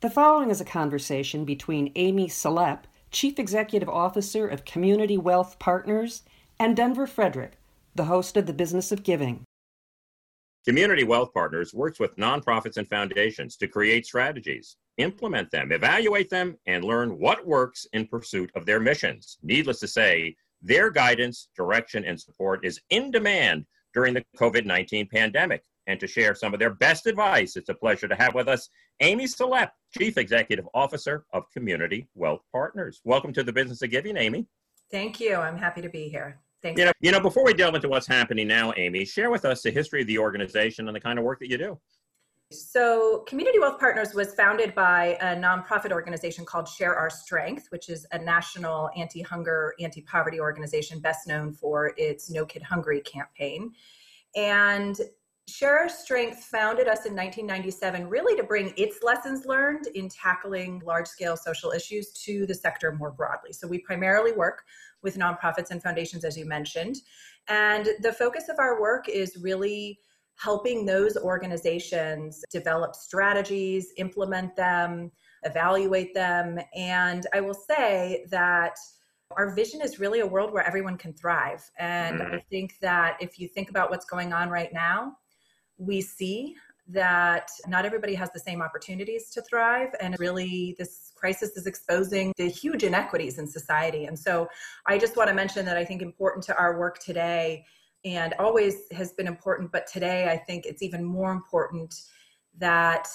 The following is a conversation between Amy Celep, Chief Executive Officer of Community Wealth Partners, and Denver Frederick, the host of The Business of Giving. Community Wealth Partners works with nonprofits and foundations to create strategies, implement them, evaluate them, and learn what works in pursuit of their missions. Needless to say, their guidance, direction, and support is in demand during the COVID 19 pandemic and to share some of their best advice. It's a pleasure to have with us Amy Celep, Chief Executive Officer of Community Wealth Partners. Welcome to the Business of Giving, Amy. Thank you. I'm happy to be here. Thanks. You know, you know, before we delve into what's happening now, Amy, share with us the history of the organization and the kind of work that you do. So, Community Wealth Partners was founded by a nonprofit organization called Share Our Strength, which is a national anti hunger, anti poverty organization best known for its No Kid Hungry campaign. And Share Our Strength founded us in 1997 really to bring its lessons learned in tackling large scale social issues to the sector more broadly. So we primarily work with nonprofits and foundations, as you mentioned. And the focus of our work is really helping those organizations develop strategies, implement them, evaluate them. And I will say that our vision is really a world where everyone can thrive. And mm. I think that if you think about what's going on right now, we see that not everybody has the same opportunities to thrive. And really this crisis is exposing the huge inequities in society. And so i just want to mention that i think important to our work today and always has been important but today i think it's even more important that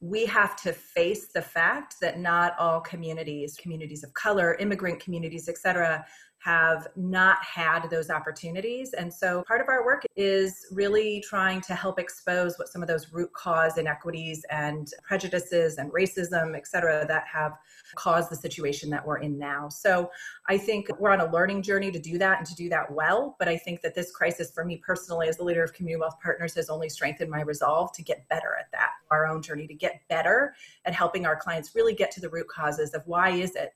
we have to face the fact that not all communities communities of color immigrant communities et cetera have not had those opportunities. And so part of our work is really trying to help expose what some of those root cause inequities and prejudices and racism, et cetera, that have caused the situation that we're in now. So I think we're on a learning journey to do that and to do that well. But I think that this crisis, for me personally, as the leader of Community Wealth Partners, has only strengthened my resolve to get better at that, our own journey to get better at helping our clients really get to the root causes of why is it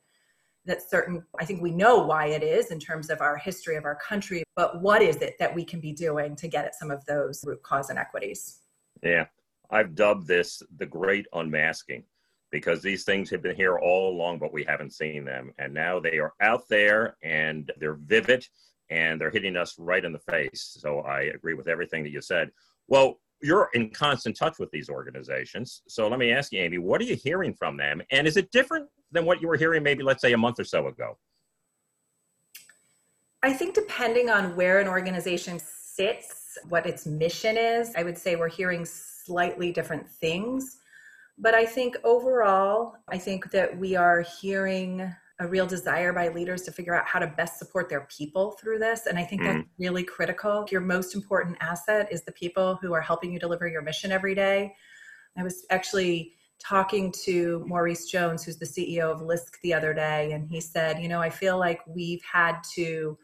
that certain i think we know why it is in terms of our history of our country but what is it that we can be doing to get at some of those root cause inequities? Yeah i've dubbed this the great unmasking because these things have been here all along but we haven't seen them. And now they are out there and they're vivid and they're hitting us right in the face. So i agree with everything that you said. Well you're in constant touch with these organizations. So let me ask you, Amy, what are you hearing from them? And is it different than what you were hearing maybe, let's say, a month or so ago? I think depending on where an organization sits, what its mission is, I would say we're hearing slightly different things. But I think overall, I think that we are hearing a real desire by leaders to figure out how to best support their people through this. And I think mm. that's really critical. Your most important asset is the people who are helping you deliver your mission every day. I was actually talking to Maurice Jones, who's the CEO of LISC the other day, and he said, You know, I feel like we've had to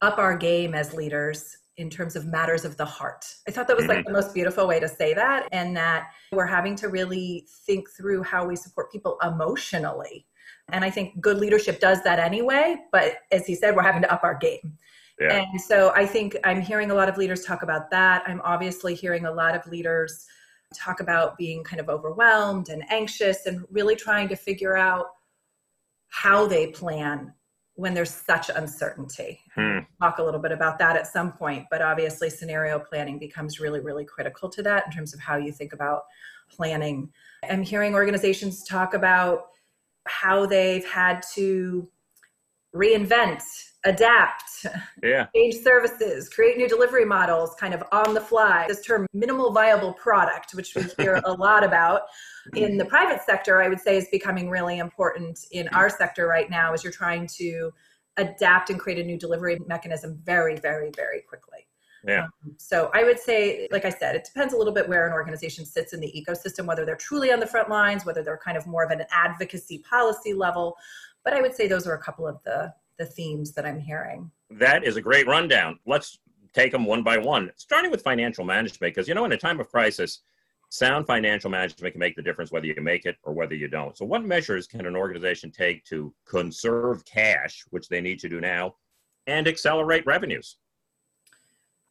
up our game as leaders in terms of matters of the heart. I thought that was like mm-hmm. the most beautiful way to say that, and that we're having to really think through how we support people emotionally and I think good leadership does that anyway. But as he said, we're having to up our game. Yeah. And so I think I'm hearing a lot of leaders talk about that. I'm obviously hearing a lot of leaders talk about being kind of overwhelmed and anxious and really trying to figure out how they plan when there's such uncertainty. Hmm. Talk a little bit about that at some point, but obviously scenario planning becomes really, really critical to that in terms of how you think about planning. I'm hearing organizations talk about how they've had to reinvent, adapt, yeah. change services, create new delivery models kind of on the fly. This term minimal viable product, which we hear a lot about in the private sector, I would say is becoming really important in our sector right now as you're trying to adapt and create a new delivery mechanism very, very, very quickly. Yeah. Um, so I would say, like I said, it depends a little bit where an organization sits in the ecosystem, whether they're truly on the front lines, whether they're kind of more of an advocacy policy level. But I would say those are a couple of the the themes that I'm hearing. That is a great rundown. Let's take them one by one, starting with financial management, because you know, in a time of crisis, sound financial management can make the difference whether you make it or whether you don't. So, what measures can an organization take to conserve cash, which they need to do now, and accelerate revenues?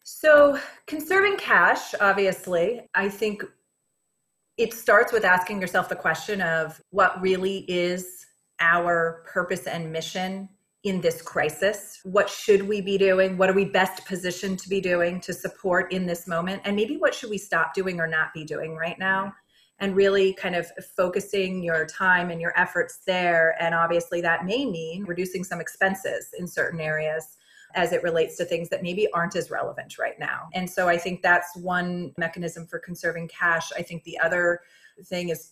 So, conserving cash, obviously, I think it starts with asking yourself the question of what really is our purpose and mission in this crisis? What should we be doing? What are we best positioned to be doing to support in this moment? And maybe what should we stop doing or not be doing right now? And really kind of focusing your time and your efforts there. And obviously, that may mean reducing some expenses in certain areas as it relates to things that maybe aren't as relevant right now. And so I think that's one mechanism for conserving cash. I think the other thing is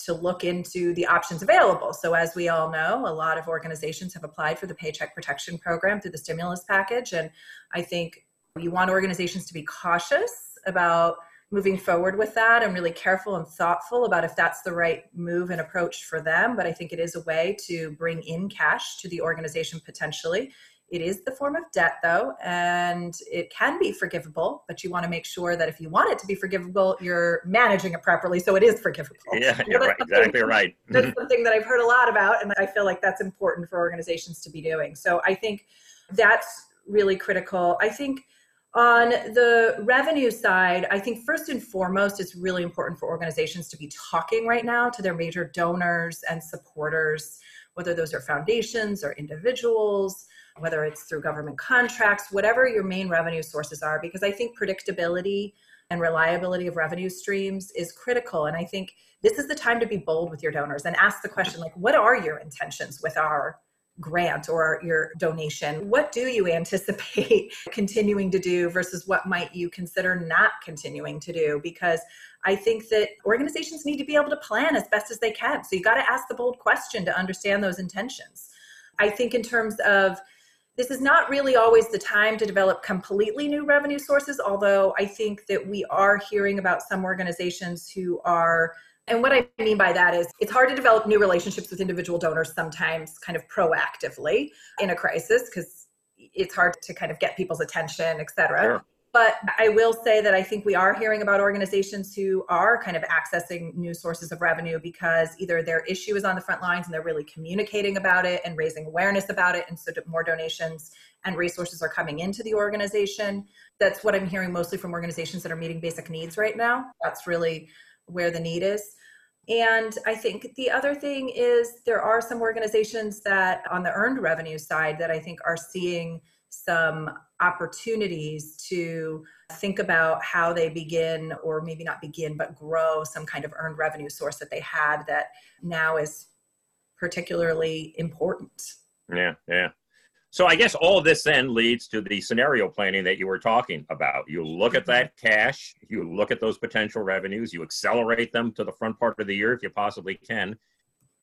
to look into the options available. So, as we all know, a lot of organizations have applied for the Paycheck Protection Program through the stimulus package. And I think you want organizations to be cautious about moving forward with that and really careful and thoughtful about if that's the right move and approach for them. But I think it is a way to bring in cash to the organization potentially it is the form of debt, though, and it can be forgivable, but you want to make sure that if you want it to be forgivable, you're managing it properly so it is forgivable. Yeah, you're right, exactly right. that's something that I've heard a lot about, and I feel like that's important for organizations to be doing. So I think that's really critical. I think on the revenue side, I think first and foremost, it's really important for organizations to be talking right now to their major donors and supporters, whether those are foundations or individuals whether it's through government contracts, whatever your main revenue sources are, because I think predictability and reliability of revenue streams is critical. And I think this is the time to be bold with your donors and ask the question like, what are your intentions with our grant or your donation? What do you anticipate continuing to do versus what might you consider not continuing to do? Because I think that organizations need to be able to plan as best as they can. So you got to ask the bold question to understand those intentions. I think in terms of this is not really always the time to develop completely new revenue sources, although I think that we are hearing about some organizations who are and what I mean by that is it's hard to develop new relationships with individual donors sometimes kind of proactively in a crisis because it's hard to kind of get people's attention, et cetera. Sure. But I will say that I think we are hearing about organizations who are kind of accessing new sources of revenue because either their issue is on the front lines and they're really communicating about it and raising awareness about it. And so more donations and resources are coming into the organization. That's what I'm hearing mostly from organizations that are meeting basic needs right now. That's really where the need is. And I think the other thing is there are some organizations that on the earned revenue side that I think are seeing some opportunities to think about how they begin or maybe not begin but grow some kind of earned revenue source that they had that now is particularly important. Yeah yeah. So i guess all of this then leads to the scenario planning that you were talking about. You look at mm-hmm. that cash you look at those potential revenues you accelerate them to the front part of the year if you possibly can.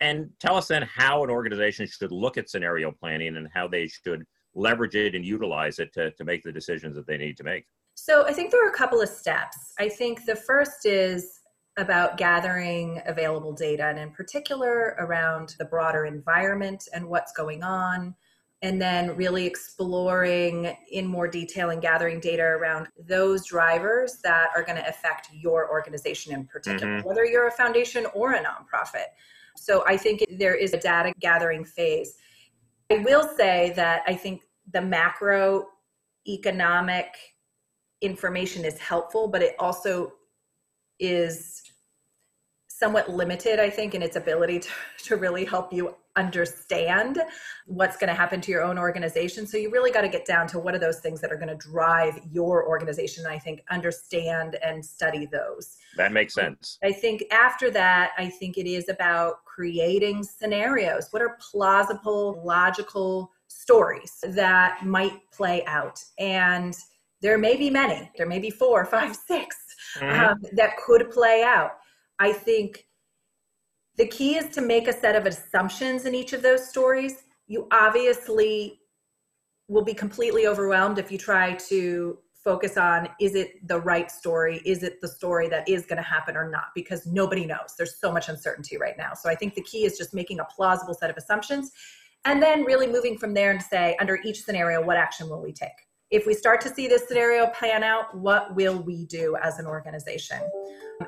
And tell us then how an organization should look at scenario planning and how they should leverage it and utilize it to, to make the decisions that they need to make? So I think there are a couple of steps. I think the first is about gathering available data, and in particular around the broader environment and what's going on. And then really exploring in more detail and gathering data around those drivers that are going to affect your organization in particular, mm-hmm. whether you're a foundation or a nonprofit. So I think there is a data gathering phase. I will say that I think the macroeconomic information is helpful, but it also is somewhat limited, I think, in its ability to, to really help you understand what's going to happen to your own organization. So you really got to get down to what are those things that are going to drive your organization. And I think understand and study those. That makes sense. I think after that, I think it is about creating scenarios. What are plausible, logical stories that might play out? And there may be many, there may be four, five, six mm-hmm. um, that could play out. I think the key is to make a set of assumptions in each of those stories. You obviously will be completely overwhelmed if you try to focus on is it the right story? Is it the story that is going to happen or not? Because nobody knows. There's so much uncertainty right now. So I think the key is just making a plausible set of assumptions and then really moving from there and say, under each scenario, what action will we take? If we start to see this scenario pan out, what will we do as an organization?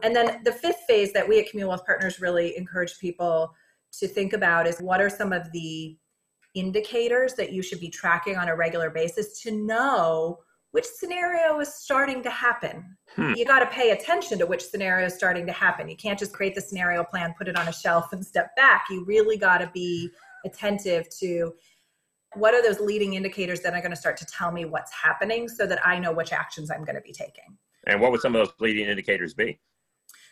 And then the fifth phase that we at Community Wealth Partners really encourage people to think about is what are some of the indicators that you should be tracking on a regular basis to know which scenario is starting to happen. Hmm. You got to pay attention to which scenario is starting to happen. You can't just create the scenario plan, put it on a shelf, and step back. You really got to be attentive to what are those leading indicators that are going to start to tell me what's happening so that I know which actions I'm going to be taking. And what would some of those leading indicators be?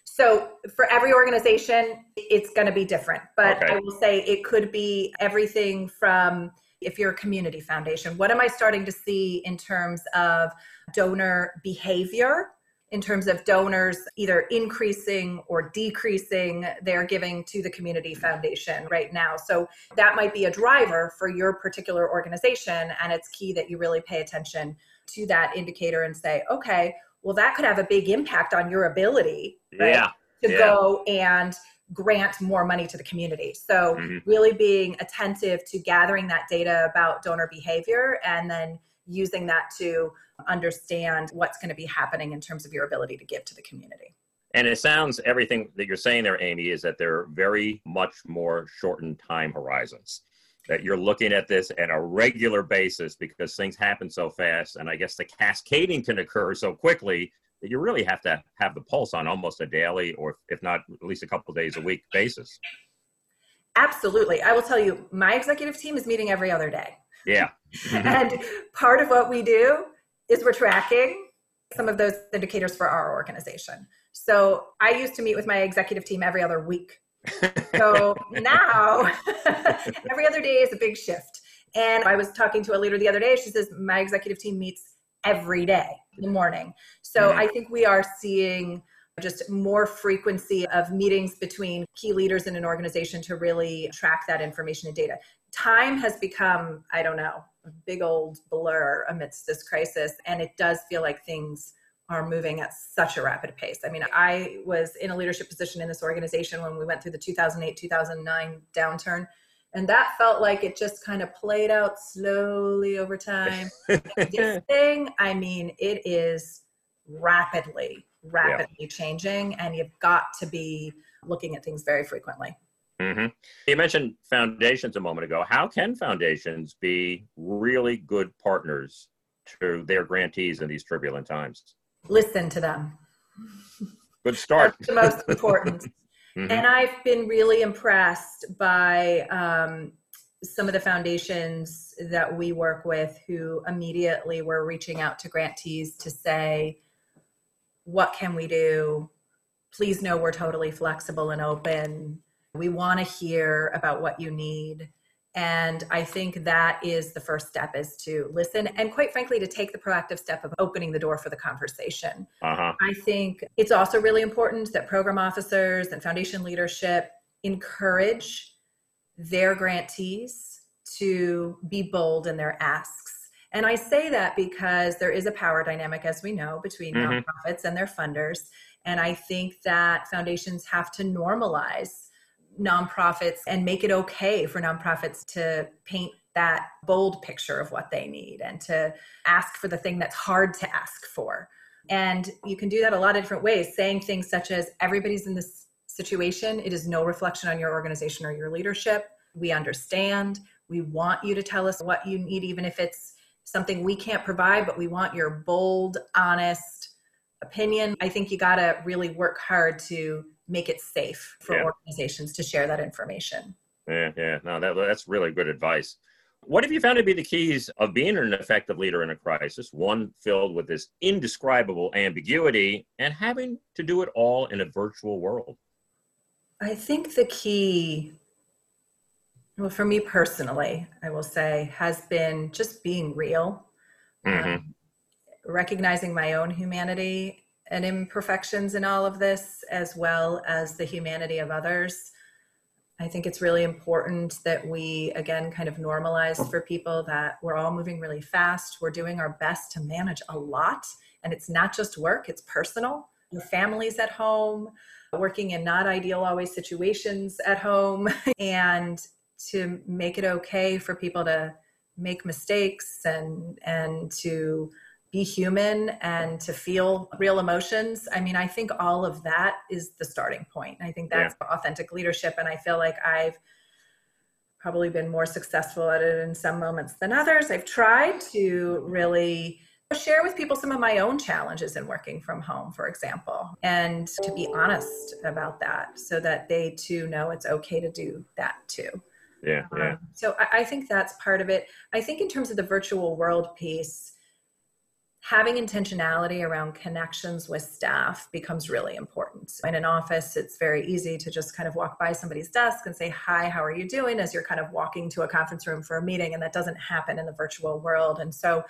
So, for every organization, it's going to be different. But Okay. I will say it could be everything from if you're a community foundation, what am I starting to see in terms of donor behavior? In terms of donors either increasing or decreasing their giving to the community foundation right now. So that might be a driver for your particular organization. And it's key that you really pay attention to that indicator and say, okay, well, that could have a big impact on your ability right, Yeah. to yeah. go and grant more money to the community. So, Mhm. really being attentive to gathering that data about donor behavior and then using that to understand what's going to be happening in terms of your ability to give to the community. And it sounds everything that you're saying there, Amy, is that they're very much more shortened time horizons. That you're looking at this at a regular basis because things happen so fast, and I guess the cascading can occur so quickly that you really have to have the pulse on almost a daily, or if not at least a couple days a week basis. Absolutely. I will tell you, my executive team is meeting every other day. Yeah. and part of what we do is we're tracking some of those indicators for our organization. So I used to meet with my executive team every other week. So now every other day is a big shift. And I was talking to a leader the other day. She says, My executive team meets every day in the morning. So Mhm. I think we are seeing just more frequency of meetings between key leaders in an organization to really track that information and data. Time has become, I don't know, a big old blur amidst this crisis. And it does feel like things are moving at such a rapid pace. I mean, I was in a leadership position in this organization when we went through the 2008 2009 downturn. And that felt like it just kind of played out slowly over time. this thing, I mean, it is rapidly, rapidly changing, and you've got to be looking at things very frequently. hmm You mentioned foundations a moment ago. How can foundations be really good partners to their grantees in these turbulent times? Listen to them. Good start. That's the most important. Mhm. And I've been really impressed by um, some of the foundations that we work with who immediately were reaching out to grantees to say, What can we do? Please know we're totally flexible and open. We want to hear about what you need. And I think that is the first step is to listen and quite frankly to take the proactive step of opening the door for the conversation. Uh-huh. I think it's also really important that program officers and foundation leadership encourage their grantees to be bold in their asks. And I say that because there is a power dynamic, as we know, between Mhm. nonprofits and their funders. And I think that foundations have to normalize nonprofits and make it okay for nonprofits to paint that bold picture of what they need and to ask for the thing that's hard to ask for. And you can do that a lot of different ways, saying things such as everybody's in this situation. It is no reflection on your organization or your leadership. We understand. We want you to tell us what you need, even if it's something we can't provide, but we want your bold, honest opinion. I think you got to really work hard to make it safe for Yeah. organizations to share that information. Yeah, yeah. No, that, that's really good advice. What have you found to be the keys of being an effective leader in a crisis? One filled with this indescribable ambiguity and having to do it all in a virtual world. I think the key, well, for me personally, I will say, has been just being real, Mhm. um, recognizing my own humanity and imperfections in all of this, as well as the humanity of others. I think it's really important that we, again, kind of normalize for people that we're all moving really fast. We're doing our best to manage a lot. And it's not just work, it's personal. Your family's at home, working in not ideal always situations at home, and to make it okay for people to make mistakes and and to be human and to feel real emotions. I mean, I think all of that is the starting point. I think that's authentic leadership. And I feel like I've probably been more successful at it in some moments than others. I've tried to really share with people some of my own challenges in working from home, for example, and to be honest about that so that they too know it's okay to do that too. Yeah, yeah. Um, so I, I think that's part of it. I think in terms of the virtual world piece, having intentionality around connections with staff becomes really important. In an office, it's very easy to just kind of walk by somebody's desk and say, Hi, how are you doing? as you're kind of walking to a conference room for a meeting. And that doesn't happen in the virtual world. And so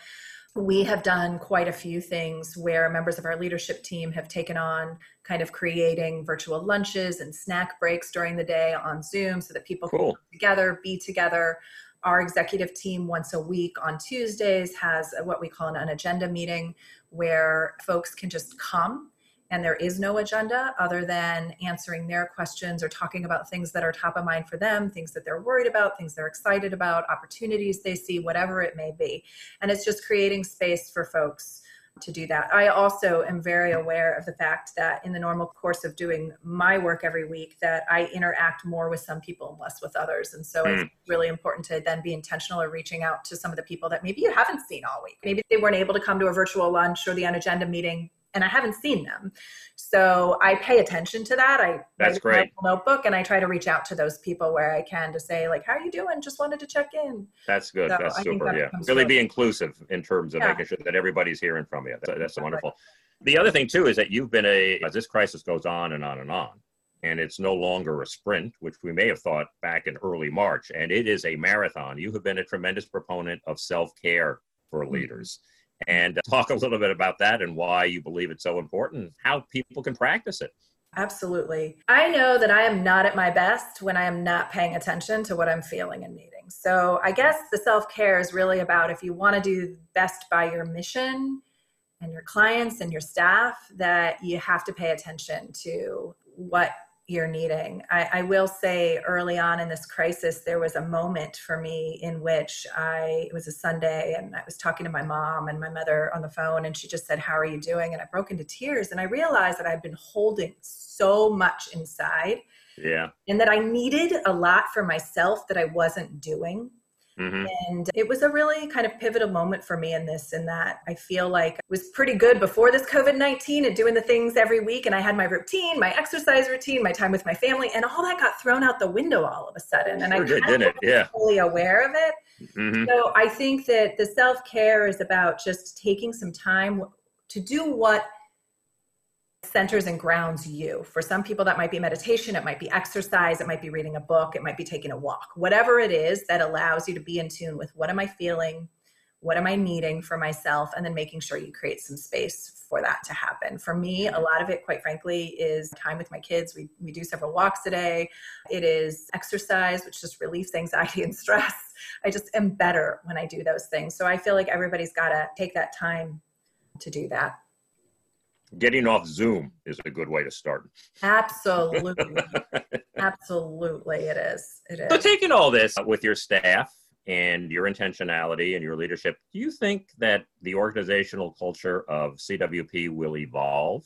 we have done quite a few things where members of our leadership team have taken on kind of creating virtual lunches and snack breaks during the day on Zoom so that people cool. can come together, be together. Our executive team, once a week on Tuesdays, has what we call an agenda meeting where folks can just come and there is no agenda other than answering their questions or talking about things that are top of mind for them, things that they're worried about, things they're excited about, opportunities they see, whatever it may be. And it's just creating space for folks to do that. I also am very aware of the fact that in the normal course of doing my work every week that I interact more with some people and less with others. And so mm. it's really important to then be intentional or reaching out to some of the people that maybe you haven't seen all week. Maybe they weren't able to come to a virtual lunch or the unagenda meeting and I haven't seen them. So I pay attention to that. I that's great notebook and I try to reach out to those people where I can to say like, "How are you doing? Just wanted to check in." That's good. So that's super. That yeah, really be inclusive in terms of yeah. making sure that everybody's hearing from you. That's, that's wonderful. The other thing too is that you've been a as this crisis goes on and on and on, and it's no longer a sprint, which we may have thought back in early March, and it is a marathon. You have been a tremendous proponent of self care for mm-hmm. leaders and uh, talk a little bit about that and why you believe it's so important, how people can practice it. Absolutely. I know that I am not at my best when I am not paying attention to what I'm feeling in meetings. So I guess the self care is really about if you want to do best by your mission and your clients and your staff, that you have to pay attention to what you're needing. I, I, will say early on in this crisis, there was a moment for me in which I, it was a Sunday and I was talking to my mom and my mother on the phone, and she just said, How are you doing? And I broke into tears and I realized that I'd been holding so much inside. Yeah. And that I needed a lot for myself that I wasn't doing. Mm-hmm. And it was a really kind of pivotal moment for me in this, in that I feel like I was pretty good before this COVID 19 and doing the things every week. And I had my routine, my exercise routine, my time with my family, and all that got thrown out the window all of a sudden. And sure I did, didn't it? Yeah. fully aware of it. Mm-hmm. So I think that the self care is about just taking some time to do what centers and grounds you. For some people, that might be meditation, it might be exercise, it might be reading a book, it might be taking a walk. Whatever it is that allows you to be in tune with what am I feeling, what am I needing for myself, and then making sure you create some space for that to happen. For me, a lot of it, quite frankly, is time with my kids. We, we do several walks a day. It is exercise, which just relieves anxiety and stress. I just am better when I do those things. So I feel like everybody's got to take that time to do that getting off Zoom is a good way to start. Absolutely. Absolutely, it is. It is. So, taking all this with your staff and your intentionality and your leadership, do you think that the organizational culture of CWP will evolve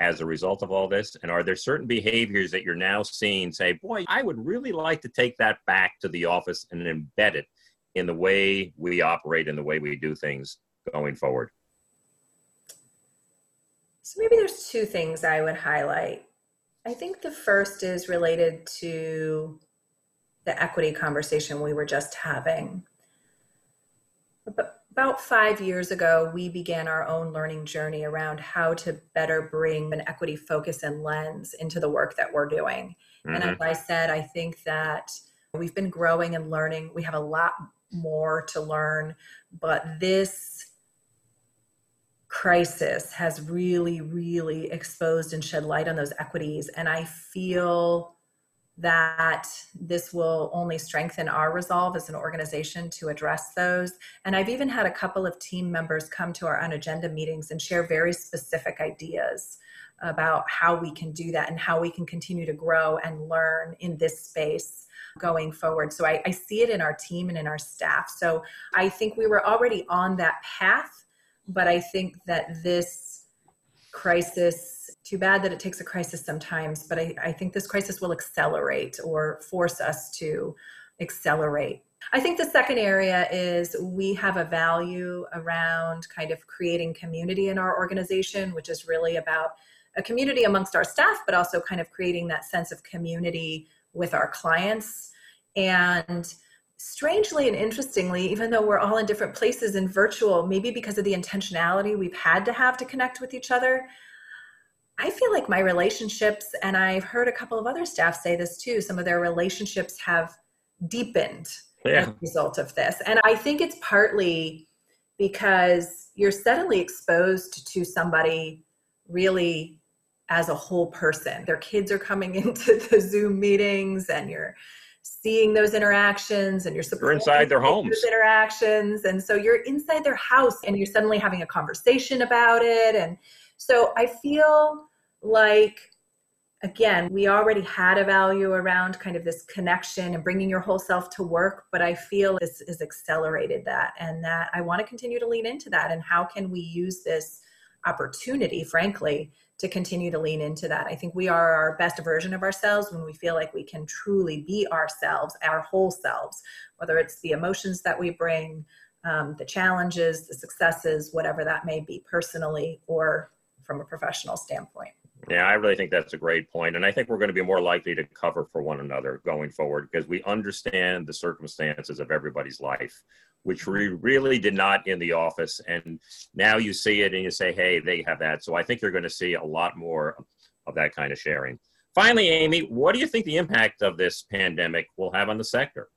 as a result of all this? And are there certain behaviors that you're now seeing say, boy, I would really like to take that back to the office and embed it in the way we operate and the way we do things going forward? So maybe there's two things I would highlight. I think the first is related to the equity conversation we were just having. About five years ago, we began our own learning journey around how to better bring an equity focus and lens into the work that we're doing. Mm-hmm. And as. I said, I think that we've been growing and learning. We have a lot more to learn, but this crisis has really, really exposed and shed light on those equities. And I feel that this will only strengthen our resolve as an organization to address those. And I've even had a couple of team members come to our unagenda meetings and share very specific ideas about how we can do that and how we can continue to grow and learn in this space going forward. So I, I see it in our team and in our staff. So I think we were already on that path but I think that this crisis, too bad that it takes a crisis sometimes, but I, I think this crisis will accelerate or force us to accelerate. I think the second area is we have a value around kind of creating community in our organization, which is really about a community amongst our staff, but also kind of creating that sense of community with our clients. And strangely and interestingly, even though we're all in different places in virtual, maybe because of the intentionality we've had to have to connect with each other, I feel like my relationships, and I've heard a couple of other staff say this too, some of their relationships have deepened yeah. as a result of this. And I think it's partly because you're suddenly exposed to somebody really as a whole person. Their kids are coming into the Zoom meetings and you're seeing those interactions and you're, you're inside their homes. interactions. And so you're inside their house and you're suddenly having a conversation about it. And so i feel like again we already had a value around kind of this connection and bringing your whole self to work but i feel this has accelerated that and that i want to continue to lean into that. And how can we use this opportunity frankly to continue to lean into that. I think we are our best version of ourselves when we feel like we can truly be ourselves, our whole selves, whether it's the emotions that we bring, um, the challenges, the successes, whatever that may be personally or from a professional standpoint. Yeah, I really think that's a great point. And I think we're going to be more likely to cover for one another going forward because we understand the circumstances of everybody's life which we really did not in the office. And now you see it and you say, hey, they have that. So I think you're going to see a lot more of that kind of sharing. Finally, Amy, what do you think the impact of this pandemic will have on the sector?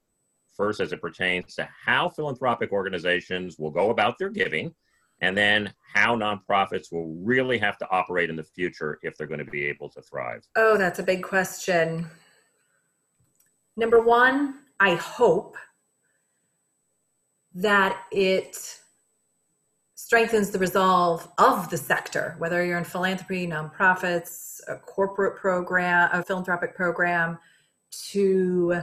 First, as it pertains to how philanthropic organizations will go about their giving, and then how nonprofits will really have to operate in the future if they're going to be able to thrive. Oh, that's a big question. Number one, I hope that it strengthens the resolve of the sector, whether you're in philanthropy, nonprofits, a corporate program, a philanthropic program, to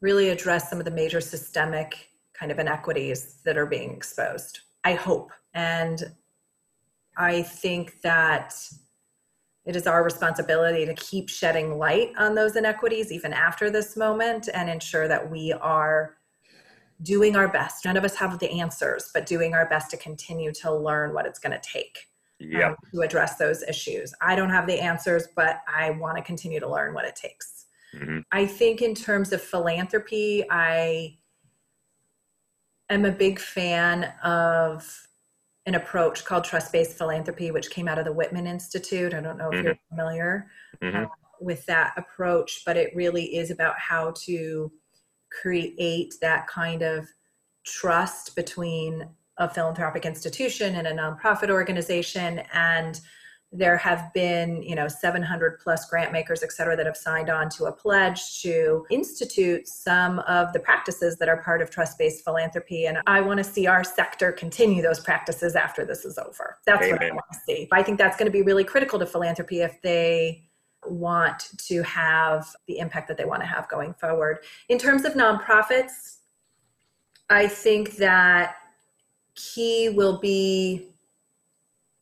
really address some of the major systemic kind of inequities that are being exposed. I hope. And I think that it is our responsibility to keep shedding light on those inequities even after this moment and ensure that we are doing our best. None of us have the answers, but doing our best to continue to learn what it's going to take yep. um, to address those issues. I don't have the answers, but I want to continue to learn what it takes. Mm-hmm. I think, in terms of philanthropy, I am a big fan of an approach called trust based philanthropy, which came out of the Whitman Institute. I don't know if mm-hmm. you're familiar mm-hmm. uh, with that approach, but it really is about how to create that kind of trust between a philanthropic institution and a nonprofit organization and there have been you know 700 plus grant makers et cetera that have signed on to a pledge to institute some of the practices that are part of trust-based philanthropy. And i want to see our sector continue those practices after this is over. That's Amen. what i want to see. I think that's going to be really critical to philanthropy if they want to have the impact that they want to have going forward. In terms of nonprofits i think that key will be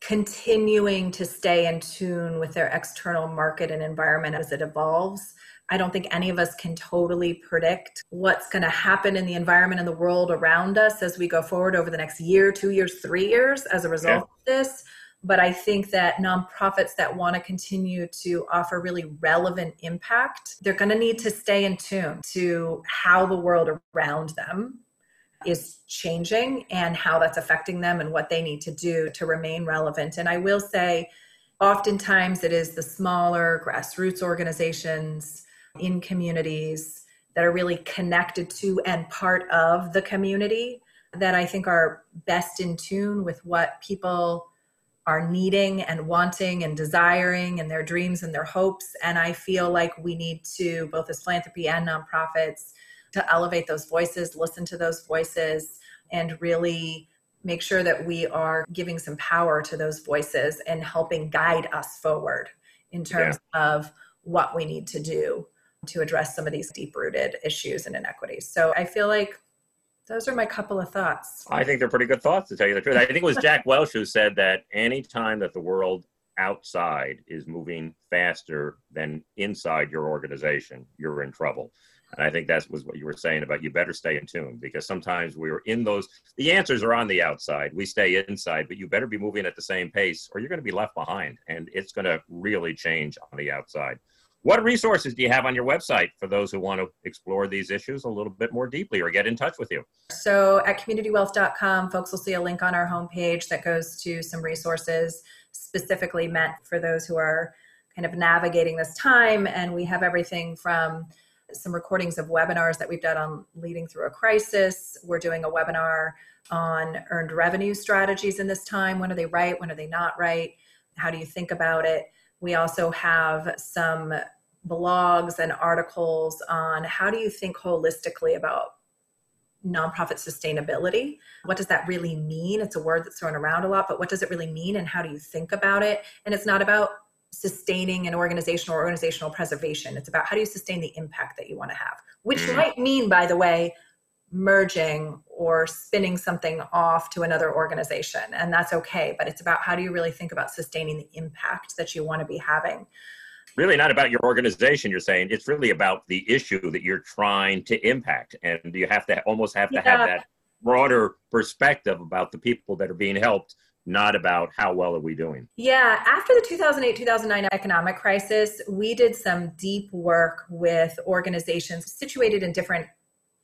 continuing to stay in tune with their external market and environment as it evolves. I don't think any of us can totally predict what's going to happen in the environment and the world around us as we go forward over the next year, two years, three years as a result yeah. of this. But I think that nonprofits that want to continue to offer really relevant impact, they're going to need to stay in tune to how the world around them is changing and how that's affecting them and what they need to do to remain relevant. And I will say, oftentimes it is the smaller grassroots organizations in communities that are really connected to and part of the community that I think are best in tune with what people are needing and wanting and desiring and their dreams and their hopes. And I feel like we need to, both as philanthropy and nonprofits, to elevate those voices, listen to those voices, and really make sure that we are giving some power to those voices and helping guide us forward in terms yeah. of what we need to do to address some of these deep rooted issues and inequities. So I feel like those are my couple of thoughts. I think they're pretty good thoughts to tell you the truth. I think it was Jack Welch who said that any time that the world outside is moving faster than inside your organization, you're in trouble. And I think that was what you were saying about you better stay in tune because sometimes we're in those, the answers are on the outside. We stay inside, but you better be moving at the same pace or you're going to be left behind and it's going to really change on the outside. What resources do you have on your website for those who want to explore these issues a little bit more deeply or get in touch with you? So at communitywealth.com, folks will see a link on our homepage that goes to some resources specifically meant for those who are kind of navigating this time. And we have everything from some recordings of webinars that we've done on leading through a crisis. We're doing a webinar on earned revenue strategies in this time. When are they right? When are they not right? How do you think about it? We also have some blogs and articles on how do you think holistically about nonprofit sustainability. What does that really mean? It's a word that's thrown around a lot, but what does it really mean and how do you think about it? And it's not about sustaining an organizational or organizational preservation. It's about how do you sustain the impact that you want to have, which mm. might mean, by the way, merging or spinning something off to another organization. And that's okay. But it's about how do you really think about sustaining the impact that you want to be having. Really, not about your organization, you're saying. It's really about the issue that you're trying to impact. And you have to almost have to yeah. have that broader perspective about the people that are being helped not about how well are we doing. Yeah, after the 2008 2009 economic crisis, we did some deep work with organizations situated in different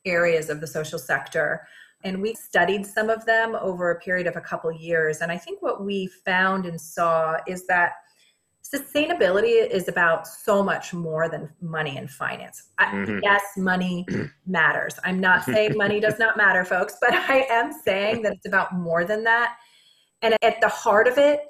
areas of the social sector. And we studied some of them over a period of a couple years. And I think what we found and saw is that sustainability is about so much more than money and finance. Mm-hmm. yes, money matters. I'm not saying money does not matter, folks, but I am saying that it's about more than that. And at the heart of it,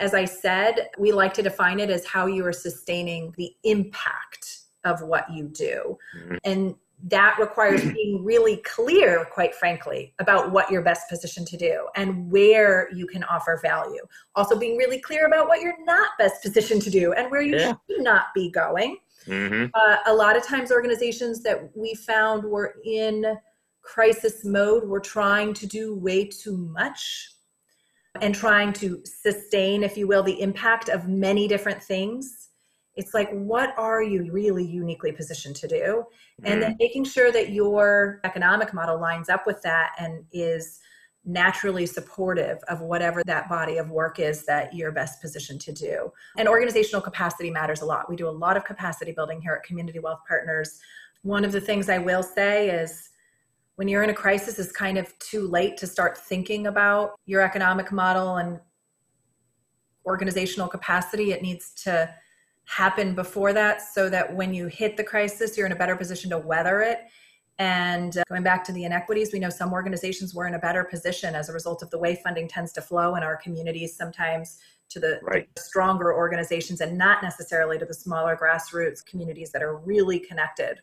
as I said, we like to define it as how you are sustaining the impact of what you do. Mm-hmm. And that requires being really clear, quite frankly, about what you're best positioned to do and where you can offer value. Also, being really clear about what you're not best positioned to do and where you yeah. should not be going. Mm-hmm. Uh, a lot of times, organizations that we found were in crisis mode were trying to do way too much and trying to sustain, if you will, the impact of many different things. It's like, what are you really uniquely positioned to do? And then mm-hmm. making sure that your economic model lines up with that and is naturally supportive of whatever that body of work is that you're best positioned to do. And organizational capacity matters a lot. We do a lot of capacity building here at Community Wealth Partners. One of the things I will say is when you're in a crisis it's kind of too late to start thinking about your economic model and organizational capacity it needs to happen before that so that when you hit the crisis you're in a better position to weather it and uh, going back to the inequities we know some organizations were in a better position as a result of the way funding tends to flow in our communities sometimes to the right. stronger organizations and not necessarily to the smaller grassroots communities that are really connected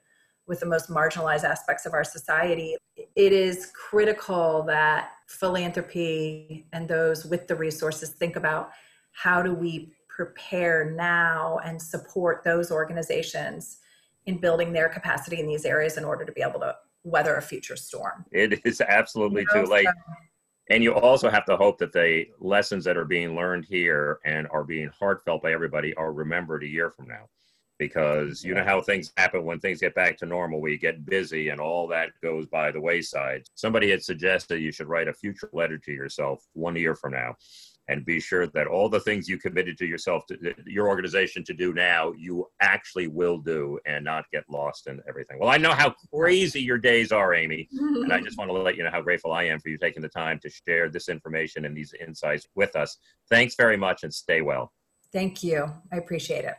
with the most marginalized aspects of our society. It is critical that philanthropy and those with the resources think about how do we prepare now and support those organizations in building their capacity in these areas in order to be able to weather a future storm. It is absolutely you know, too late. So, and you also have to hope that the lessons that are being learned here and are being heartfelt by everybody are remembered a year from now because you know how things happen when things get back to normal we get busy and all that goes by the wayside. Somebody had suggested you should write a future letter to yourself one year from now and be sure that all the things you committed to yourself to your organization to do now you actually will do and not get lost in everything. Well i know how crazy your days are amy and i just want to let you know how grateful i am for you taking the time to share this information and these insights with us. Thanks very much and stay well. Thank you. I appreciate it